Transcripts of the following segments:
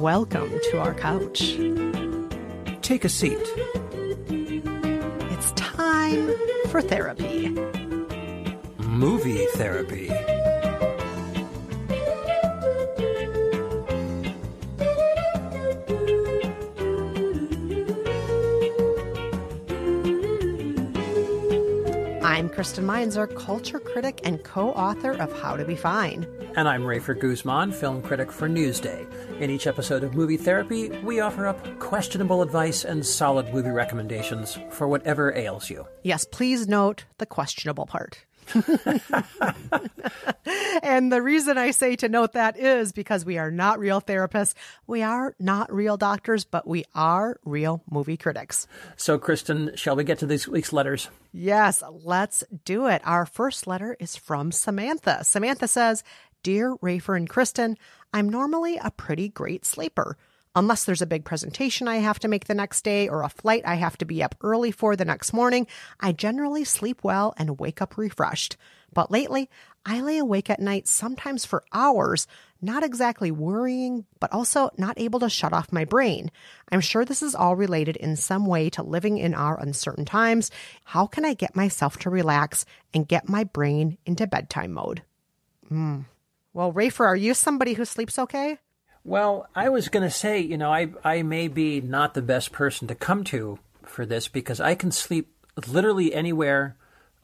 Welcome to our couch. Take a seat. It's time for therapy. Movie therapy. I'm Kristen Meinzer, culture critic and co author of How to Be Fine. And I'm Rafer Guzman, film critic for Newsday. In each episode of Movie Therapy, we offer up questionable advice and solid movie recommendations for whatever ails you. Yes, please note the questionable part. and the reason I say to note that is because we are not real therapists. We are not real doctors, but we are real movie critics. So, Kristen, shall we get to this week's letters? Yes, let's do it. Our first letter is from Samantha. Samantha says, Dear Rafer and Kristen, I'm normally a pretty great sleeper. Unless there's a big presentation I have to make the next day or a flight I have to be up early for the next morning, I generally sleep well and wake up refreshed. But lately, I lay awake at night sometimes for hours, not exactly worrying, but also not able to shut off my brain. I'm sure this is all related in some way to living in our uncertain times. How can I get myself to relax and get my brain into bedtime mode? Hmm. Well, Rafer, are you somebody who sleeps okay? Well, I was going to say, you know, I I may be not the best person to come to for this because I can sleep literally anywhere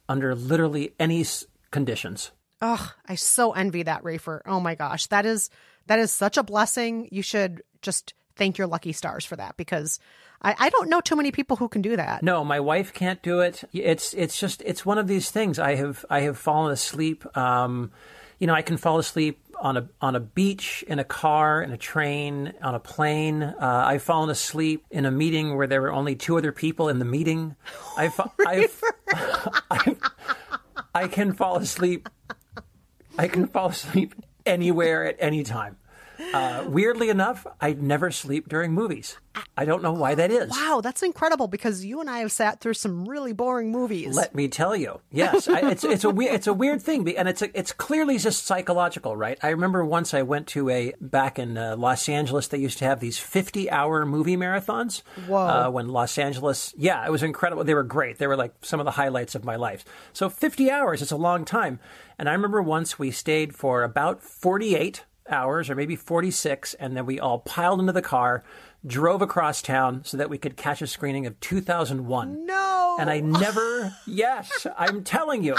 under literally any conditions. Ugh, I so envy that, Rafer. Oh my gosh, that is that is such a blessing. You should just thank your lucky stars for that because I, I don't know too many people who can do that. No, my wife can't do it. It's it's just it's one of these things. I have I have fallen asleep. Um, you know, I can fall asleep on a on a beach, in a car, in a train, on a plane. Uh, I've fallen asleep in a meeting where there were only two other people in the meeting. I've, I've, I've, I can fall asleep. I can fall asleep anywhere at any time. Uh, weirdly enough, I never sleep during movies. I don't know why that is. Wow, that's incredible because you and I have sat through some really boring movies. Let me tell you. Yes, I, it's it's a weird it's a weird thing, and it's a, it's clearly just psychological, right? I remember once I went to a back in uh, Los Angeles. They used to have these fifty hour movie marathons. Whoa! Uh, when Los Angeles, yeah, it was incredible. They were great. They were like some of the highlights of my life. So fifty hours, it's a long time. And I remember once we stayed for about forty eight hours or maybe 46 and then we all piled into the car drove across town so that we could catch a screening of 2001 no! And i never yes i'm telling you.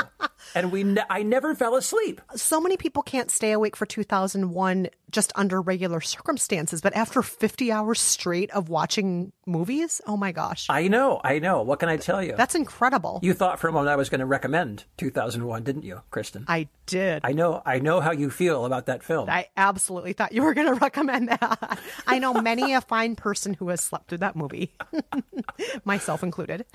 And we ne- i never fell asleep. So many people can't stay awake for 2001 just under regular circumstances but after 50 hours straight of watching movies oh my gosh. I know i know. What can i tell you? That's incredible. You thought for a moment i was going to recommend 2001 didn't you kristen? I did. I know i know how you feel about that film. I absolutely thought you were going to recommend that. I know many a fine person who has slept through that movie myself included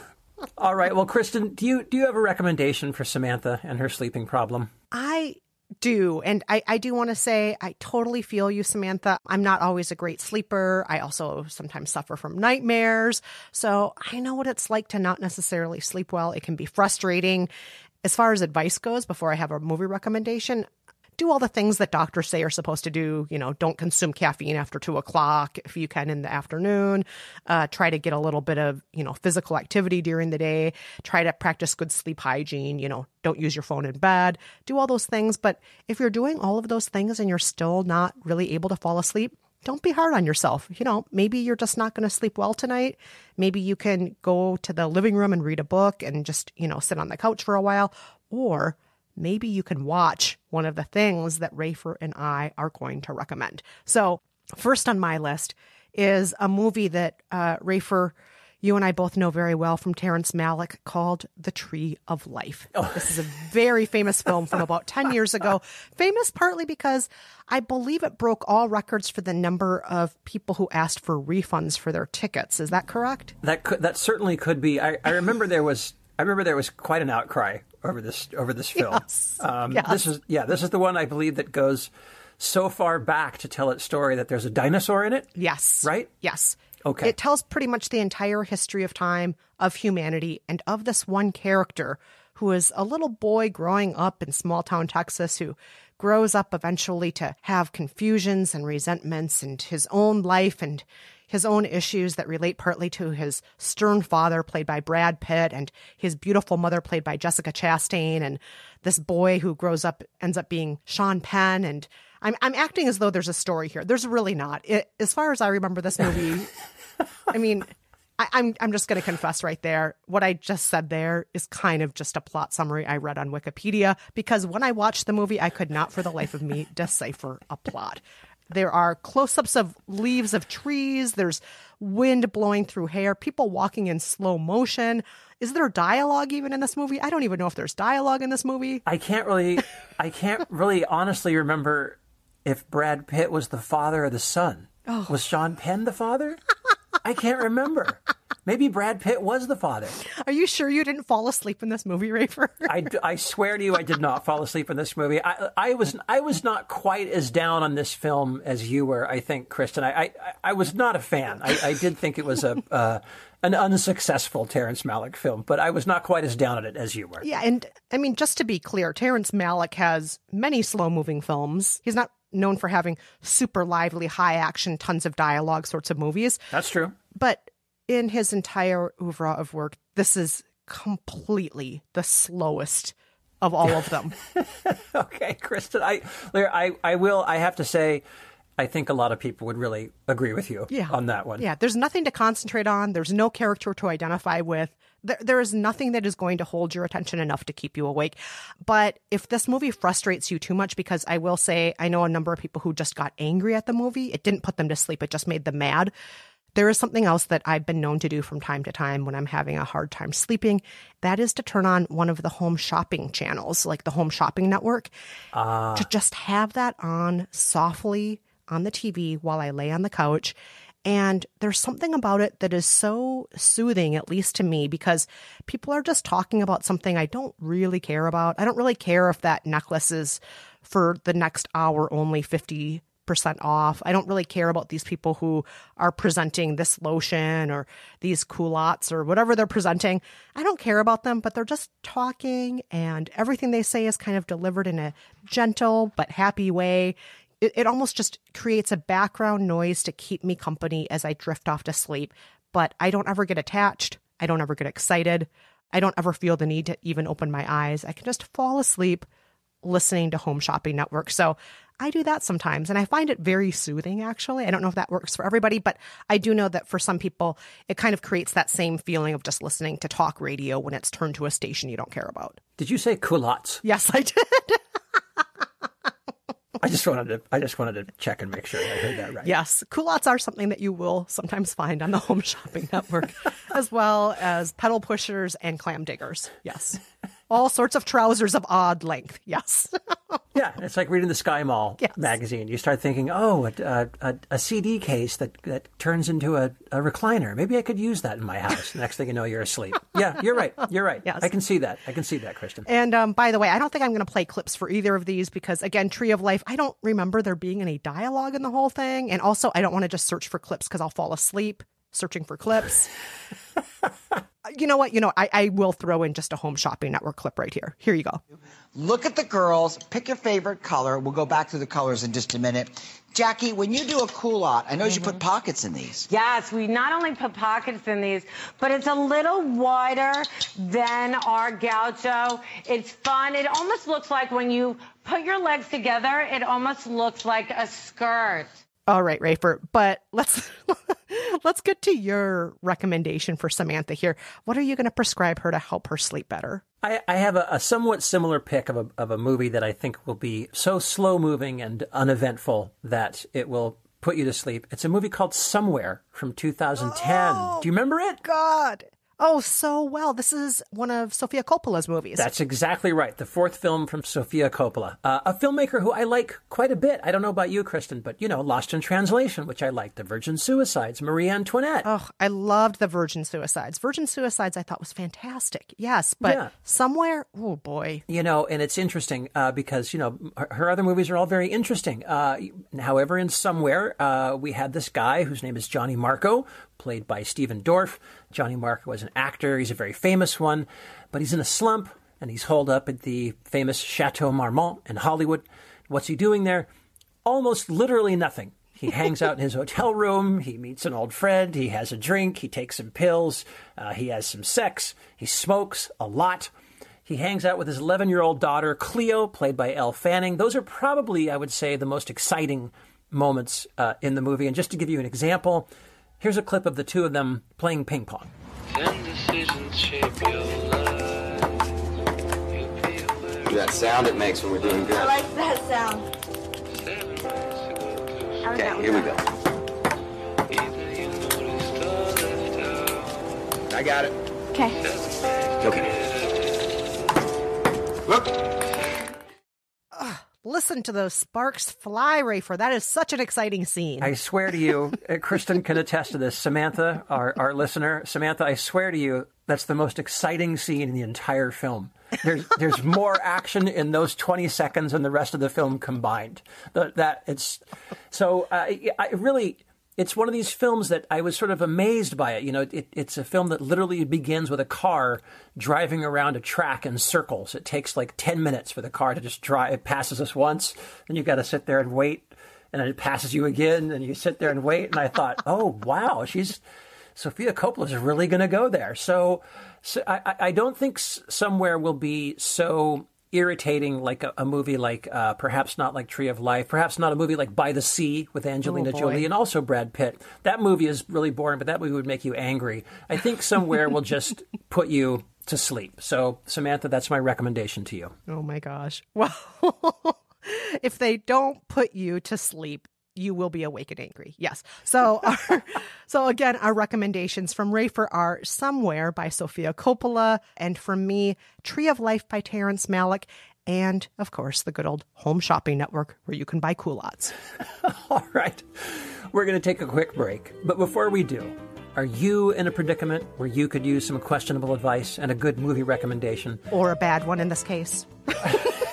all right well kristen do you do you have a recommendation for samantha and her sleeping problem i do. And I, I do want to say, I totally feel you, Samantha. I'm not always a great sleeper. I also sometimes suffer from nightmares. So I know what it's like to not necessarily sleep well. It can be frustrating. As far as advice goes, before I have a movie recommendation, do all the things that doctors say are supposed to do. You know, don't consume caffeine after two o'clock if you can in the afternoon. Uh, try to get a little bit of, you know, physical activity during the day. Try to practice good sleep hygiene. You know, don't use your phone in bed. Do all those things. But if you're doing all of those things and you're still not really able to fall asleep, don't be hard on yourself. You know, maybe you're just not going to sleep well tonight. Maybe you can go to the living room and read a book and just, you know, sit on the couch for a while. Or maybe you can watch one of the things that Rafer and I are going to recommend. So, first on my list is a movie that uh, Rafer, you and I both know very well from Terrence Malick called The Tree of Life. Oh. This is a very famous film from about 10 years ago. Famous partly because I believe it broke all records for the number of people who asked for refunds for their tickets. Is that correct? That could, that certainly could be. I, I remember there was I remember there was quite an outcry over this over this film. Yes. Um, yes. This is yeah, this is the one I believe that goes so far back to tell its story that there's a dinosaur in it. Yes. Right. Yes. Okay. It tells pretty much the entire history of time, of humanity, and of this one character who is a little boy growing up in small town Texas who grows up eventually to have confusions and resentments and his own life and his own issues that relate partly to his stern father, played by Brad Pitt, and his beautiful mother, played by Jessica Chastain, and this boy who grows up ends up being Sean Penn. And I'm, I'm acting as though there's a story here. There's really not. It, as far as I remember this movie, I mean, I, am I'm, I'm just going to confess right there. What I just said there is kind of just a plot summary I read on Wikipedia because when I watched the movie, I could not for the life of me decipher a plot. There are close ups of leaves of trees. There's wind blowing through hair, people walking in slow motion. Is there dialogue even in this movie? I don't even know if there's dialogue in this movie. I can't really, I can't really honestly remember if Brad Pitt was the father or the son. Oh. Was Sean Penn the father? I can't remember. Maybe Brad Pitt was the father. Are you sure you didn't fall asleep in this movie, Rafer? I, I swear to you, I did not fall asleep in this movie. I, I was I was not quite as down on this film as you were. I think, Kristen. I I, I was not a fan. I, I did think it was a uh, an unsuccessful Terrence Malick film, but I was not quite as down on it as you were. Yeah, and I mean, just to be clear, Terrence Malick has many slow moving films. He's not known for having super lively, high action, tons of dialogue sorts of movies. That's true. But in his entire oeuvre of work, this is completely the slowest of all of them. okay, Kristen, I, I, I will. I have to say, I think a lot of people would really agree with you yeah. on that one. Yeah, there's nothing to concentrate on. There's no character to identify with. There, there is nothing that is going to hold your attention enough to keep you awake. But if this movie frustrates you too much, because I will say, I know a number of people who just got angry at the movie. It didn't put them to sleep. It just made them mad. There is something else that I've been known to do from time to time when I'm having a hard time sleeping. That is to turn on one of the home shopping channels, like the home shopping network, uh. to just have that on softly on the TV while I lay on the couch. And there's something about it that is so soothing, at least to me, because people are just talking about something I don't really care about. I don't really care if that necklace is for the next hour only 50 percent off. I don't really care about these people who are presenting this lotion or these culottes or whatever they're presenting. I don't care about them, but they're just talking and everything they say is kind of delivered in a gentle but happy way it, it almost just creates a background noise to keep me company as I drift off to sleep. But I don't ever get attached. I don't ever get excited. I don't ever feel the need to even open my eyes. I can just fall asleep listening to Home Shopping Network. So I do that sometimes and I find it very soothing actually. I don't know if that works for everybody, but I do know that for some people it kind of creates that same feeling of just listening to talk radio when it's turned to a station you don't care about. Did you say culottes? Yes, I did. I just wanted to I just wanted to check and make sure I heard that right. Yes, culottes are something that you will sometimes find on the Home Shopping Network, as well as pedal pushers and clam diggers. Yes, all sorts of trousers of odd length. Yes. yeah, it's like reading the Sky Mall yes. magazine. You start thinking, oh, a, a, a, CD case that, that turns into a, a recliner. Maybe I could use that in my house. Next thing you know, you're asleep. Yeah, you're right. You're right. Yes. I can see that. I can see that, Kristen. And um, by the way, I don't think I'm going to play clips for either of these because, again, Tree of Life, I don't remember there being any dialogue in the whole thing. And also, I don't want to just search for clips because I'll fall asleep searching for clips. you know what? You know, I, I will throw in just a home shopping network clip right here. Here you go. Look at the girls, pick your favorite color. We'll go back to the colors in just a minute. Jackie, when you do a culotte, I notice you put mm-hmm. pockets in these. Yes, we not only put pockets in these, but it's a little wider than our gaucho. It's fun. It almost looks like when you put your legs together, it almost looks like a skirt. All right, Rafer, but let's let's get to your recommendation for Samantha here. What are you going to prescribe her to help her sleep better? I, I have a, a, somewhat similar pick of a, of a movie that I think will be so slow moving and uneventful that it will put you to sleep. It's a movie called Somewhere from 2010. Oh, Do you remember it? God. Oh, so well. This is one of Sofia Coppola's movies. That's exactly right. The fourth film from Sofia Coppola, uh, a filmmaker who I like quite a bit. I don't know about you, Kristen, but you know, Lost in Translation, which I like, The Virgin Suicides, Marie Antoinette. Oh, I loved The Virgin Suicides. Virgin Suicides, I thought was fantastic. Yes, but yeah. somewhere, oh boy. You know, and it's interesting uh, because you know her, her, other movies are all very interesting. Uh, however, in Somewhere, uh, we had this guy whose name is Johnny Marco, played by Stephen Dorff. Johnny Marco was an actor. He's a very famous one, but he's in a slump and he's holed up at the famous Chateau Marmont in Hollywood. What's he doing there? Almost literally nothing. He hangs out in his hotel room. He meets an old friend. He has a drink. He takes some pills. Uh, he has some sex. He smokes a lot. He hangs out with his 11 year old daughter, Cleo, played by Elle Fanning. Those are probably, I would say, the most exciting moments uh, in the movie. And just to give you an example, Here's a clip of the two of them playing ping pong. That sound it makes when we're doing good. I like that sound. Okay, here we go. I got it. Okay. Okay. Look. Listen to those sparks fly, Rafer. That is such an exciting scene. I swear to you, uh, Kristen can attest to this. Samantha, our, our listener, Samantha, I swear to you, that's the most exciting scene in the entire film. There's there's more action in those 20 seconds than the rest of the film combined. That, that it's so uh, I really it's one of these films that I was sort of amazed by it. You know, it, it's a film that literally begins with a car driving around a track in circles. It takes like 10 minutes for the car to just drive. It passes us once, and you've got to sit there and wait. And then it passes you again, and you sit there and wait. And I thought, oh, wow, she's, Sofia Coppola is really going to go there. So, so I, I don't think somewhere will be so irritating like a, a movie like uh, perhaps not like Tree of Life, perhaps not a movie like By the Sea with Angelina oh Jolie and also Brad Pitt. That movie is really boring, but that movie would make you angry. I think somewhere will just put you to sleep. So Samantha, that's my recommendation to you. Oh my gosh. Well, if they don't put you to sleep, you will be awake and angry. Yes. So, our, so again, our recommendations from Rafer are Somewhere by Sofia Coppola, and from me, Tree of Life by Terrence Malick, and of course, the good old Home Shopping Network where you can buy culottes. All right. We're going to take a quick break. But before we do, are you in a predicament where you could use some questionable advice and a good movie recommendation? Or a bad one in this case?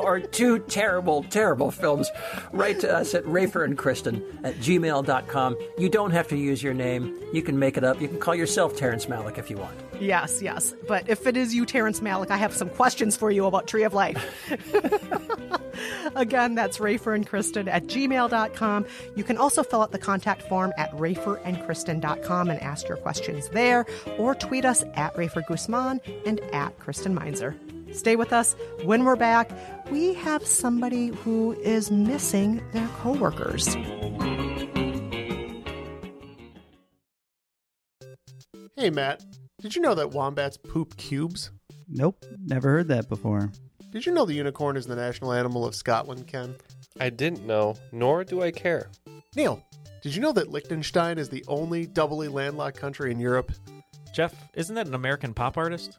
or two terrible, terrible films, write to us at Rafer and Kristen at gmail.com. You don't have to use your name. You can make it up. You can call yourself Terrence Malick if you want. Yes, yes. But if it is you, Terrence Malick, I have some questions for you about Tree of Life. Again, that's Rafer and Kristen at gmail.com. You can also fill out the contact form at raferandkristen.com and ask your questions there, or tweet us at Rafer Guzman and at Kristen Meinzer. Stay with us. When we're back, we have somebody who is missing their coworkers. Hey, Matt. Did you know that wombats poop cubes? Nope, never heard that before. Did you know the unicorn is the national animal of Scotland, Ken? I didn't know, nor do I care. Neil, did you know that Liechtenstein is the only doubly landlocked country in Europe? Jeff, isn't that an American pop artist?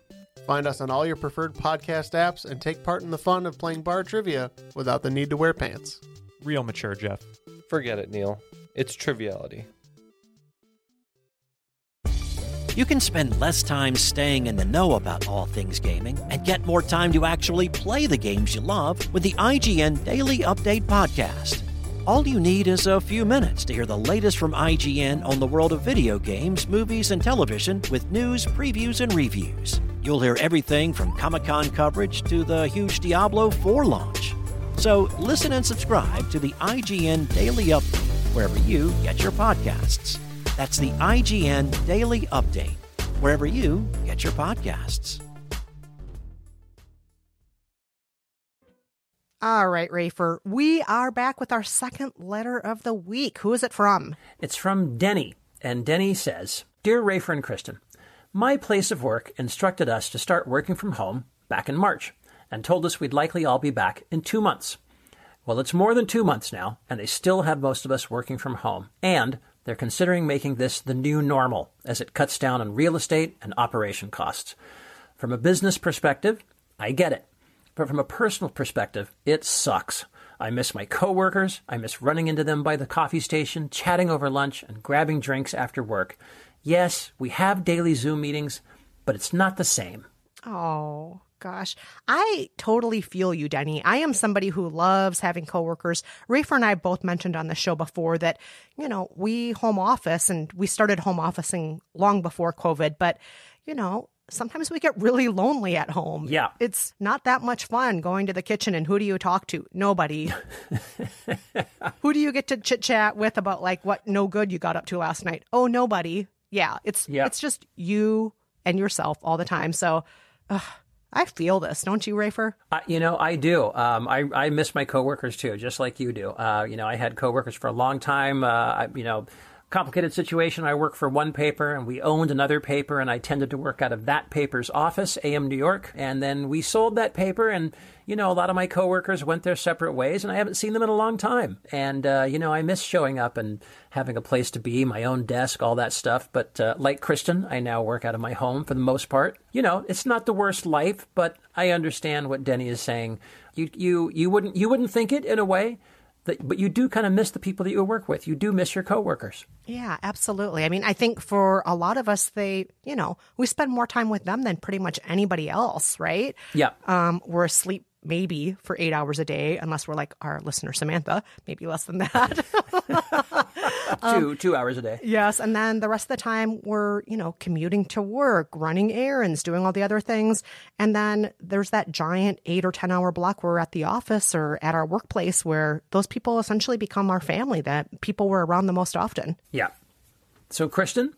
Find us on all your preferred podcast apps and take part in the fun of playing bar trivia without the need to wear pants. Real mature, Jeff. Forget it, Neil. It's triviality. You can spend less time staying in the know about all things gaming and get more time to actually play the games you love with the IGN Daily Update podcast. All you need is a few minutes to hear the latest from IGN on the world of video games, movies, and television with news, previews, and reviews. You'll hear everything from Comic Con coverage to the huge Diablo 4 launch. So listen and subscribe to the IGN Daily Update wherever you get your podcasts. That's the IGN Daily Update, wherever you get your podcasts. All right, Rafer, we are back with our second letter of the week. Who is it from? It's from Denny, and Denny says Dear Rafer and Kristen, my place of work instructed us to start working from home back in March and told us we'd likely all be back in two months. Well, it's more than two months now, and they still have most of us working from home. And they're considering making this the new normal as it cuts down on real estate and operation costs. From a business perspective, I get it. But from a personal perspective, it sucks. I miss my coworkers. I miss running into them by the coffee station, chatting over lunch, and grabbing drinks after work. Yes, we have daily Zoom meetings, but it's not the same. Oh, gosh. I totally feel you, Denny. I am somebody who loves having coworkers. Rafer and I both mentioned on the show before that, you know, we home office and we started home officing long before COVID, but, you know, sometimes we get really lonely at home. Yeah. It's not that much fun going to the kitchen and who do you talk to? Nobody. who do you get to chit chat with about like what no good you got up to last night? Oh, nobody. Yeah. It's Yeah. it's just you and yourself all the time. So ugh, I feel this, don't you, Rafer? Uh, you know, I do. Um, I, I miss my coworkers too, just like you do. Uh, you know, I had coworkers for a long time. Uh, I, you know, complicated situation. I work for one paper and we owned another paper and I tended to work out of that paper's office, AM New York. And then we sold that paper and, you know, a lot of my coworkers went their separate ways and I haven't seen them in a long time. And, uh, you know, I miss showing up and having a place to be, my own desk, all that stuff. But, uh, like Kristen, I now work out of my home for the most part. You know, it's not the worst life, but I understand what Denny is saying. You, you, you wouldn't, you wouldn't think it in a way. That, but you do kind of miss the people that you work with. You do miss your coworkers. Yeah, absolutely. I mean, I think for a lot of us, they, you know, we spend more time with them than pretty much anybody else, right? Yeah. Um, we're asleep maybe for eight hours a day, unless we're like our listener Samantha, maybe less than that. two um, two hours a day. Yes, and then the rest of the time we're, you know, commuting to work, running errands, doing all the other things. And then there's that giant 8 or 10 hour block where we're at the office or at our workplace where those people essentially become our family that people were around the most often. Yeah. So, Kristen,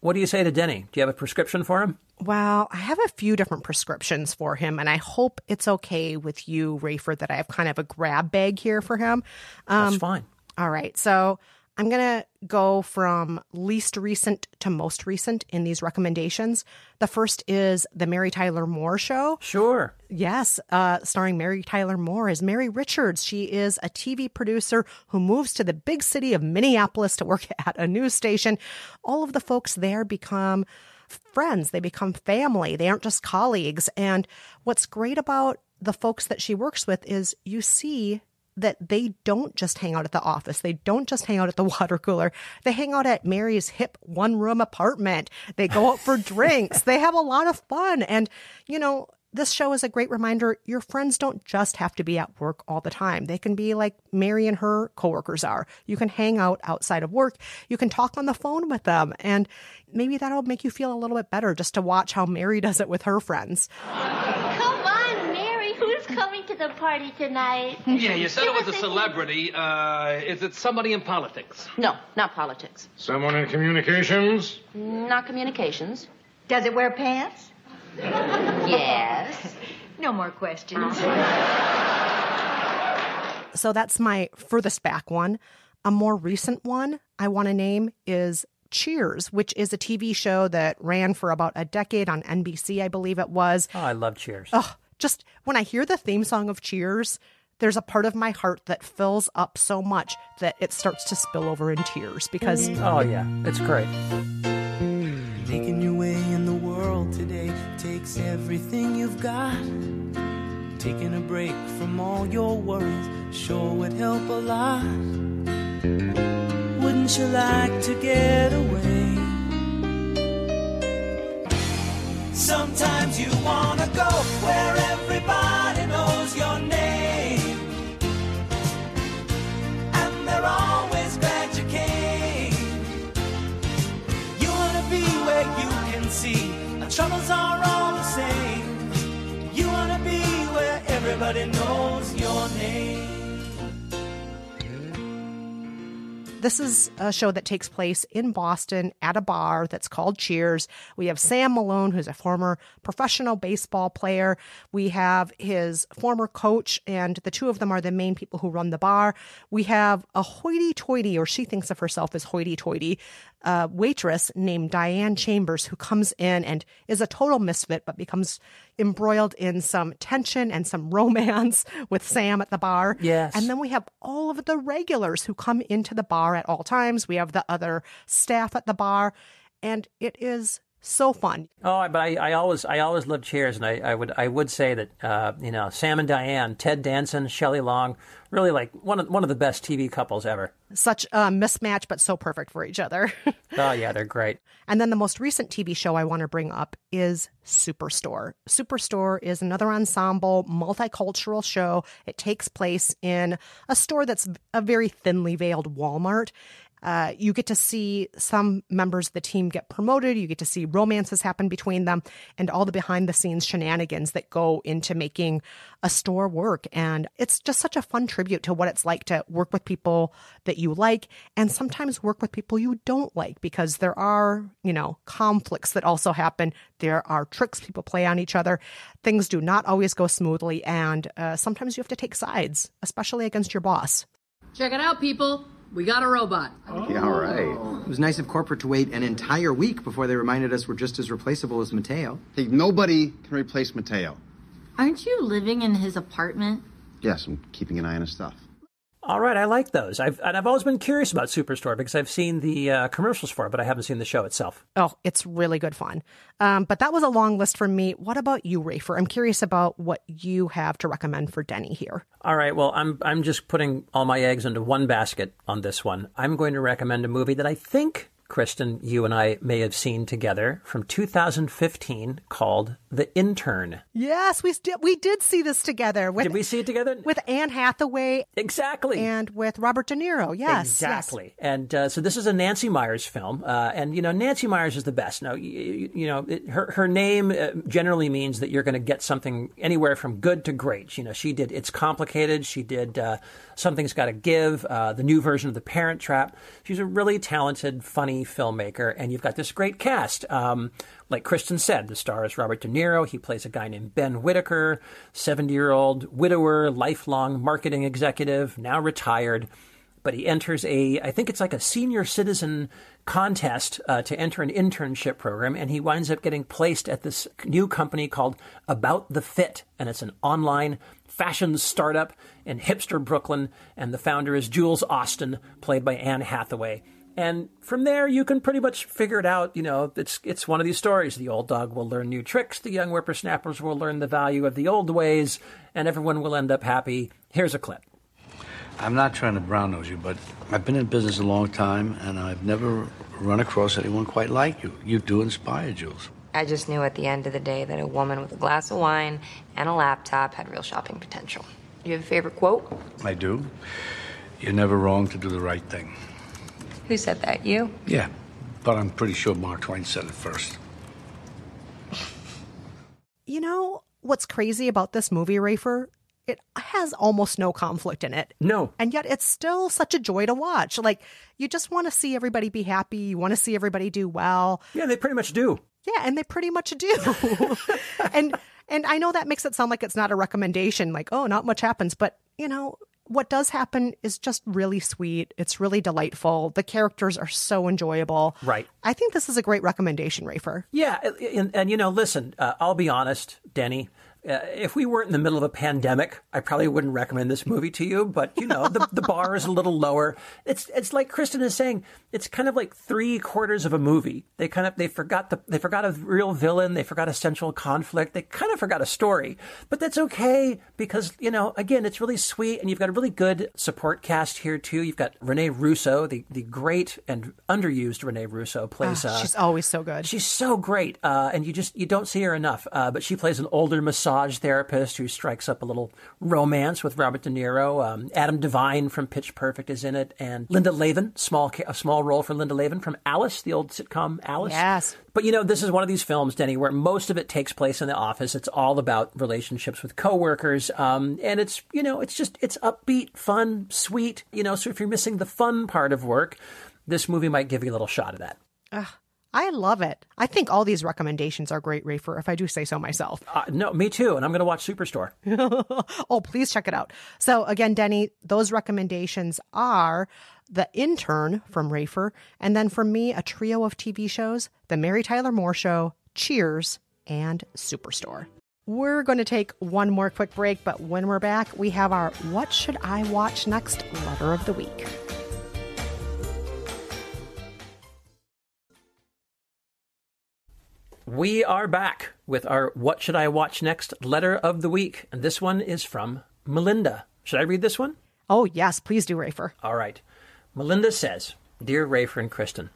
what do you say to Denny? Do you have a prescription for him? Well, I have a few different prescriptions for him, and I hope it's okay with you, Rafer, that I have kind of a grab bag here for him. Um, That's fine. All right. So I'm going to go from least recent to most recent in these recommendations. The first is The Mary Tyler Moore Show. Sure. Yes, uh, starring Mary Tyler Moore as Mary Richards. She is a TV producer who moves to the big city of Minneapolis to work at a news station. All of the folks there become friends, they become family, they aren't just colleagues. And what's great about the folks that she works with is you see that they don't just hang out at the office. They don't just hang out at the water cooler. They hang out at Mary's hip one room apartment. They go out for drinks. They have a lot of fun. And, you know, this show is a great reminder your friends don't just have to be at work all the time. They can be like Mary and her coworkers are. You can hang out outside of work. You can talk on the phone with them. And maybe that'll make you feel a little bit better just to watch how Mary does it with her friends. Come on, Mary. Who's coming to the party tonight? Yeah, you said Give it was us a celebrity. Uh, is it somebody in politics? No, not politics. Someone in communications? Not communications. Does it wear pants? Yes. No more questions. So that's my furthest back one. A more recent one I want to name is Cheers, which is a TV show that ran for about a decade on NBC, I believe it was. Oh, I love Cheers. Oh, just when I hear the theme song of Cheers, there's a part of my heart that fills up so much that it starts to spill over in tears because Oh, yeah. It's great. Making your takes everything you've got. Taking a break from all your worries sure would help a lot. Wouldn't you like to get away? Sometimes you wanna go where everybody knows your name. And they're always glad you came. You wanna be where you can see our troubles are everybody knows your name. This is a show that takes place in Boston at a bar that's called Cheers. We have Sam Malone, who's a former professional baseball player. We have his former coach, and the two of them are the main people who run the bar. We have a hoity toity, or she thinks of herself as hoity toity, uh, waitress named Diane Chambers, who comes in and is a total misfit, but becomes embroiled in some tension and some romance with Sam at the bar. Yes. And then we have all of the regulars who come into the bar at all times. We have the other staff at the bar, and it is so fun. Oh, but I, I always I always loved Cheers, and I, I would I would say that uh, you know Sam and Diane, Ted Danson, Shelley Long, really like one of one of the best TV couples ever. Such a mismatch, but so perfect for each other. Oh yeah, they're great. And then the most recent TV show I want to bring up is Superstore. Superstore is another ensemble, multicultural show. It takes place in a store that's a very thinly veiled Walmart. Uh, you get to see some members of the team get promoted. You get to see romances happen between them and all the behind the scenes shenanigans that go into making a store work. And it's just such a fun tribute to what it's like to work with people that you like and sometimes work with people you don't like because there are, you know, conflicts that also happen. There are tricks people play on each other. Things do not always go smoothly. And uh, sometimes you have to take sides, especially against your boss. Check it out, people. We got a robot. Yeah, all right. It was nice of corporate to wait an entire week before they reminded us we're just as replaceable as Mateo. Hey, nobody can replace Mateo. Aren't you living in his apartment? Yes, I'm keeping an eye on his stuff. All right, I like those. I've and I've always been curious about Superstore because I've seen the uh, commercials for it, but I haven't seen the show itself. Oh, it's really good fun. Um, but that was a long list for me. What about you, Rafer? I'm curious about what you have to recommend for Denny here. All right, well, I'm I'm just putting all my eggs into one basket on this one. I'm going to recommend a movie that I think Kristen, you and I may have seen together from 2015 called The Intern. Yes, we st- we did see this together. With, Did we see it together? with Anne Hathaway? Exactly. And with Robert De Niro. Yes, exactly. And uh, so this is a Nancy Meyers film, uh, and you know Nancy Meyers is the best. Now you, you know it, her her name uh, generally means that you're going to get something anywhere from good to great. You know she did It's Complicated. She did uh, Something's Got to Give. Uh, the new version of The Parent Trap. She's a really talented, funny filmmaker, and you've got this great cast. Um, like Kristen said, the star is Robert De Niro. He plays a guy named Ben Whitaker, 70 year old widower, lifelong marketing executive, now retired. But he enters a, I think it's like a senior citizen contest uh, to enter an internship program, and he winds up getting placed at this new company called About the Fit, and it's an online fashion startup in hipster Brooklyn, and the founder is Jules Austin, played by Anne Hathaway. And from there, you can pretty much figure it out. You know, it's it's one of these stories. The old dog will learn new tricks. The young whippersnappers will learn the value of the old ways, and everyone will end up happy. Here's a clip. I'm not trying to brown nose you, but I've been in business a long time, and I've never run across anyone quite like you. You do inspire, Jules. I just knew at the end of the day that a woman with a glass of wine and a laptop had real shopping potential. You have a favorite quote? I do. You're never wrong to do the right thing. Who said that? You? Yeah, but I'm pretty sure Mark Twain said it first. You know what's crazy about this movie, Rafer? It has almost no conflict in it. No. And yet it's still such a joy to watch. Like, you just want to see everybody be happy. You want to see everybody do well. Yeah, they pretty much do. Yeah, and they pretty much do. and and I know that makes it sound like it's not a recommendation, like, oh, not much happens, but you know, what does happen is just really sweet. It's really delightful. The characters are so enjoyable. Right. I think this is a great recommendation, Rafer. Yeah, and, and you know, listen, uh, I'll be honest, Denny. Uh, if we weren't in the middle of a pandemic, I probably wouldn't recommend this movie to you. But you know, the, the bar is a little lower. It's it's like Kristen is saying. It's kind of like three quarters of a movie. They kind of they forgot the they forgot a real villain. They forgot a central conflict. They kind of forgot a story. But that's okay because you know, again, it's really sweet, and you've got a really good support cast here too. You've got Renee Russo, the the great and underused Renee Russo plays. Uh, she's always so good. She's so great, uh, and you just you don't see her enough. Uh, but she plays an older massage therapist who strikes up a little romance with Robert De Niro. Um, Adam Devine from Pitch Perfect is in it, and Linda Lavin, small a small role for Linda Lavin from Alice, the old sitcom Alice. Yes. But you know, this is one of these films, Denny, where most of it takes place in the office. It's all about relationships with coworkers, um, and it's you know, it's just it's upbeat, fun, sweet. You know, so if you're missing the fun part of work, this movie might give you a little shot of that. Ugh, I love it. I think all these recommendations are great, Rafer, if I do say so myself. Uh, no, me too, and I'm going to watch Superstore. oh, please check it out. So, again, Denny, those recommendations are The Intern from Rafer, and then from me, a trio of TV shows The Mary Tyler Moore Show, Cheers, and Superstore. We're going to take one more quick break, but when we're back, we have our What Should I Watch Next letter of the week. We are back with our What Should I Watch Next letter of the week. And this one is from Melinda. Should I read this one? Oh, yes, please do, Rafer. All right. Melinda says Dear Rafer and Kristen,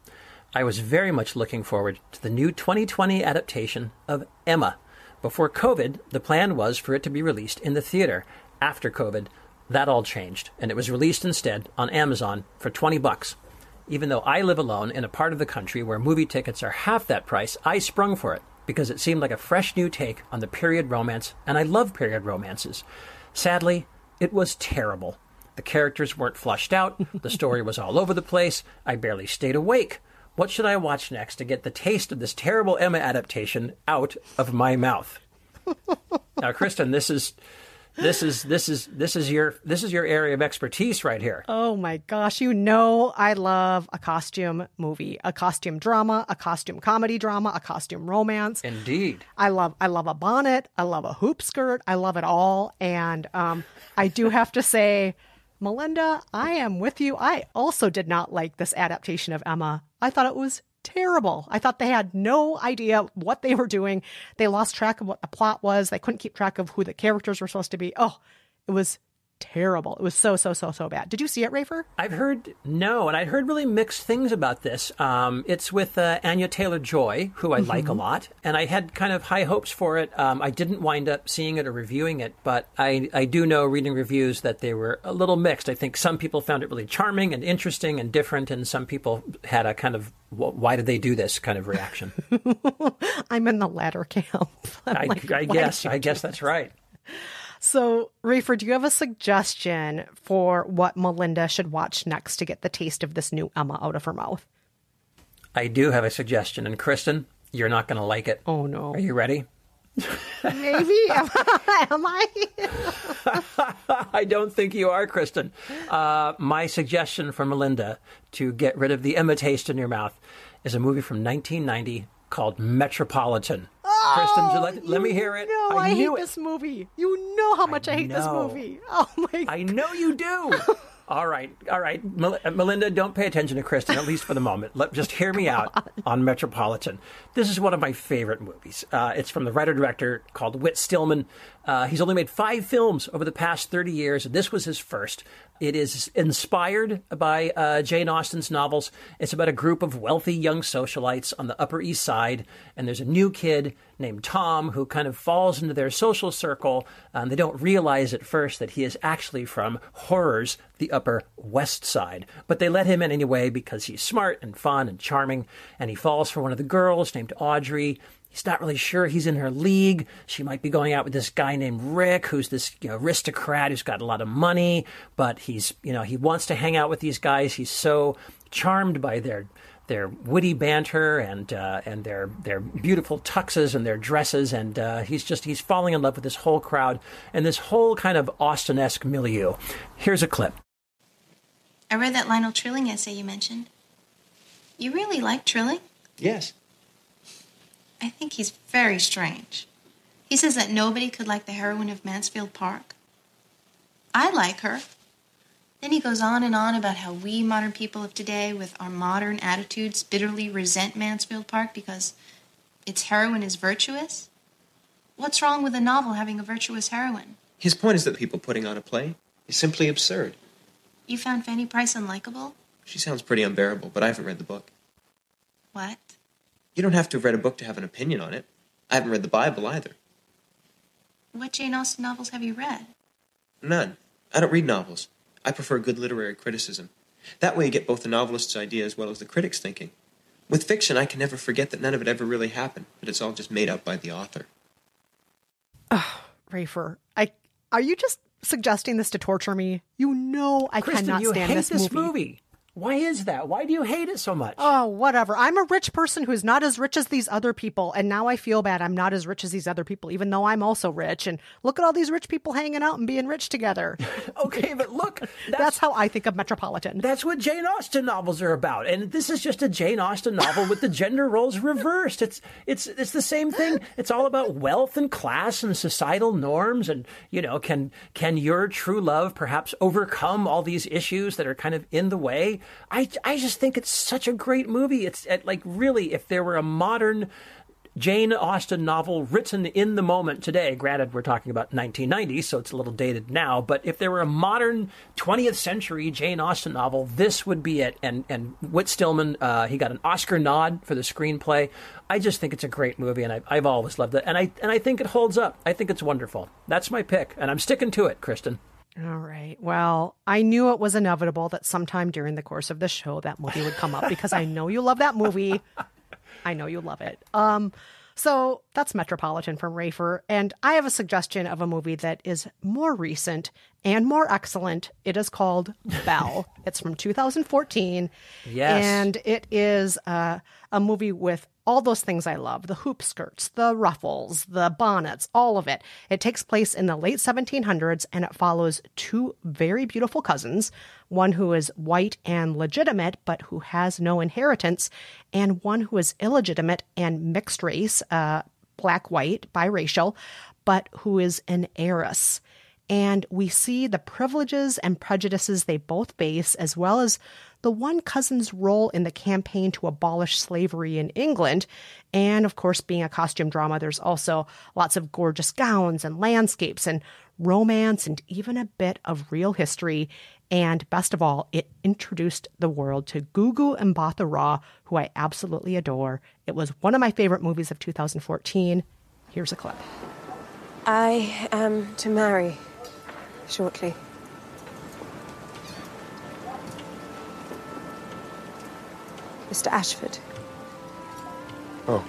I was very much looking forward to the new 2020 adaptation of Emma. Before COVID, the plan was for it to be released in the theater. After COVID, that all changed, and it was released instead on Amazon for 20 bucks. Even though I live alone in a part of the country where movie tickets are half that price, I sprung for it because it seemed like a fresh new take on the period romance, and I love period romances. Sadly, it was terrible. The characters weren't flushed out, the story was all over the place, I barely stayed awake. What should I watch next to get the taste of this terrible Emma adaptation out of my mouth? now, Kristen, this is this is this is this is your this is your area of expertise right here. Oh my gosh, you know I love a costume movie, a costume drama, a costume comedy drama, a costume romance. Indeed. I love I love a bonnet, I love a hoop skirt, I love it all. And um, I do have to say, Melinda, I am with you. I also did not like this adaptation of Emma. I thought it was terrible. I thought they had no idea what they were doing. They lost track of what the plot was. They couldn't keep track of who the characters were supposed to be. Oh, it was terrible. It was so, so, so, so bad. Did you see it, Rafer? I've heard no, and I'd heard really mixed things about this. Um, it's with uh, Anya Taylor Joy, who I like a lot, and I had kind of high hopes for it. Um, I didn't wind up seeing it or reviewing it, but I, I do know reading reviews that they were a little mixed. I think some people found it really charming and interesting and different, and some people had a kind of why did they do this kind of reaction. I'm in the latter camp. I, like, I guess I guess that's right. So, Rafer, do you have a suggestion for what Melinda should watch next to get the taste of this new Emma out of her mouth? I do have a suggestion, and Kristen, you're not going to like it. Oh no! Are you ready? Maybe am I? Am I? I don't think you are, Kristen. Uh, my suggestion for Melinda to get rid of the Emma taste in your mouth is a movie from 1990 called Metropolitan. Kristen, would you like, let me hear it. No, I, knew hate it. this movie. You know how much I, hate this movie. Oh my! I know you do. all right, all right, Mel- uh, Melinda, don't pay attention to Kristen at least for the moment. Let just hear me out on Metropolitan. This is one of my favorite movies. Uh, it's from the writer director called Whit Stillman. Uh, he's only made five films over the past thirty years. And this was his first. It is inspired by uh, Jane Austen's novels. It's about a group of wealthy young socialites on the Upper East Side, and there's a new kid named Tom who kind of falls into their social circle. And they don't realize at first that he is actually from Horrors, the Upper West Side. But they let him in anyway because he's smart and fun and charming, and he falls for one of the girls named Audrey. He's not really sure he's in her league. She might be going out with this guy named Rick, who's this you know, aristocrat who's got a lot of money, but he's, you know, he wants to hang out with these guys. He's so charmed by their their witty banter and uh, and their their beautiful tuxes and their dresses, and uh, he's just he's falling in love with this whole crowd and this whole kind of Austen-esque milieu. Here's a clip. I read that Lionel Trilling essay you mentioned. You really like Trilling? Yes. I think he's very strange. He says that nobody could like the heroine of Mansfield Park. I like her. Then he goes on and on about how we modern people of today, with our modern attitudes, bitterly resent Mansfield Park because its heroine is virtuous. What's wrong with a novel having a virtuous heroine? His point is that people putting on a play is simply absurd. You found Fanny Price unlikable? She sounds pretty unbearable, but I haven't read the book. What? You don't have to have read a book to have an opinion on it. I haven't read the Bible either. What Jane Austen novels have you read? None. I don't read novels. I prefer good literary criticism. That way you get both the novelist's idea as well as the critic's thinking. With fiction, I can never forget that none of it ever really happened, that it's all just made up by the author. Oh, Rafer, I are you just suggesting this to torture me? You know I Kristen, cannot you stand hate this, this movie. Why is that? Why do you hate it so much? Oh, whatever. I'm a rich person who's not as rich as these other people, and now I feel bad I'm not as rich as these other people, even though I'm also rich. And look at all these rich people hanging out and being rich together. okay, but look, that's, how I think of Metropolitan. That's what Jane Austen novels are about, and this is just a Jane Austen novel with the gender roles reversed. It's it's it's the same thing. It's all about wealth and class and societal norms, and you know, can can your true love perhaps overcome all these issues that are kind of in the way? I I just think it's such a great movie. It's uh, like really, if there were a modern Jane Austen novel written in the moment today. Granted, we're talking about 1990, so it's a little dated now. But if there were a modern 20th century Jane Austen novel, this would be it. And and Whit Stillman, uh, he got an Oscar nod for the screenplay. I just think it's a great movie, and I, I've always loved it. And I and I think it holds up. I think it's wonderful. That's my pick, and I'm sticking to it, Kristen. All right. Well, I knew it was inevitable that sometime during the course of the show that movie would come up because I know you love that movie. I know you love it. Um, so that's Metropolitan from Rafer, and I have a suggestion of a movie that is more recent and more excellent. It is called Belle. it's from 2014. Yes. and it is uh, a movie with all those things I love the hoop skirts, the ruffles, the bonnets, all of it. It takes place in the late 1700s and it follows two very beautiful cousins one who is white and legitimate, but who has no inheritance, and one who is illegitimate and mixed race, uh, black, white, biracial, but who is an heiress. And we see the privileges and prejudices they both face, as well as the one cousin's role in the campaign to abolish slavery in England. And of course, being a costume drama, there's also lots of gorgeous gowns and landscapes and romance and even a bit of real history. And best of all, it introduced the world to Gugu Mbatha Raw, who I absolutely adore. It was one of my favorite movies of 2014. Here's a clip. I am to marry shortly. Mr. Ashford. Oh,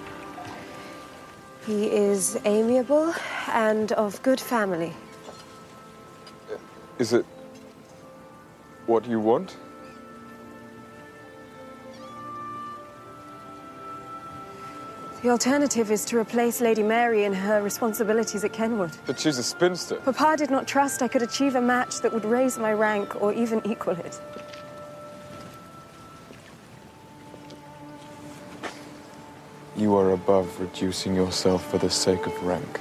He is amiable and of good family. is it what you want? The alternative is to replace Lady Mary in her responsibilities at Kenwood. But she's a spinster. Papa did not trust I could achieve a match that would raise my rank or even equal it. You are above reducing yourself for the sake of rank.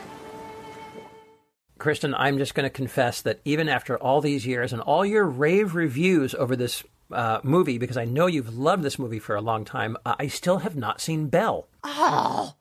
Kristen, I'm just going to confess that even after all these years and all your rave reviews over this uh, movie, because I know you've loved this movie for a long time, uh, I still have not seen Belle. Oh,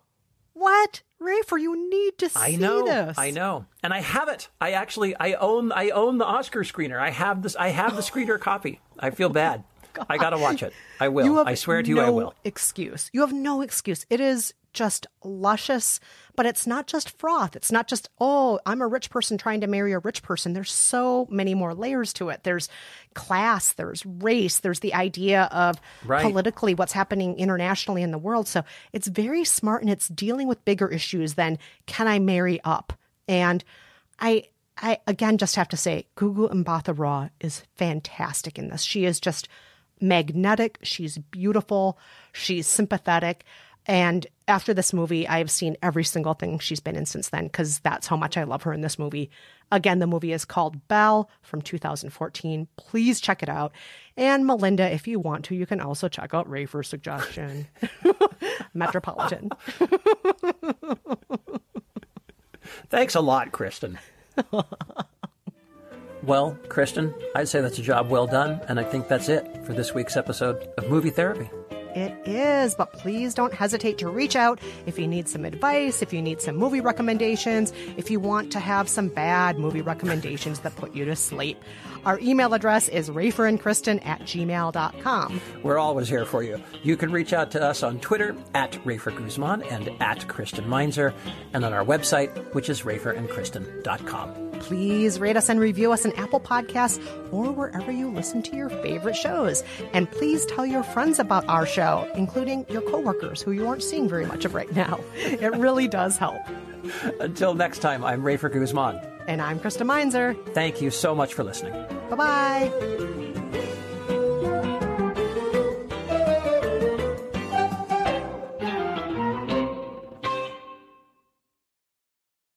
what? Rafer, you need to see I know, this. I know, and I have it. I actually, I own, I own the Oscar screener. I have this. I have the screener copy. I feel bad. I got to watch it. I will. I swear to you, I will. Excuse. You have no excuse. It is just luscious, but it's not just froth. It's not just, oh, I'm a rich person trying to marry a rich person. There's so many more layers to it. There's class, there's race, there's the idea of Right. politically what's happening internationally in the world. So it's very smart and it's dealing with bigger issues than can I marry up? And I I again just have to say, Gugu Mbatha Raw is fantastic in this. She is just magnetic. She's beautiful. She's sympathetic. And after this movie, I've seen every single thing she's been in since then because that's how much I love her in this movie. Again, the movie is called Belle from 2014. Please check it out. And Melinda, if you want to, you can also check out Rafer's suggestion Metropolitan. Thanks a lot, Kristen. well, Kristen, I'd say that's a job well done, and I think that's it for this week's episode of Movie Therapy. It is, but please don't hesitate to reach out if you need some advice, if you need some movie recommendations, if you want to have some bad movie recommendations that put you to sleep. Our email address is raferandkristen at gmail.com. We're always here for you. You can reach out to us on Twitter at Rafer Guzman and at Kristen Meinzer, and on our website, which is raferandkristen.com. Please rate us and review us on Apple Podcasts or wherever you listen to your favorite shows. And please tell your friends about our show, including your coworkers who you aren't seeing very much of right now. It really does help. Until next time, I'm Rafer Guzman. And I'm Kristen Meinzer. Thank you so much for listening. Bye bye.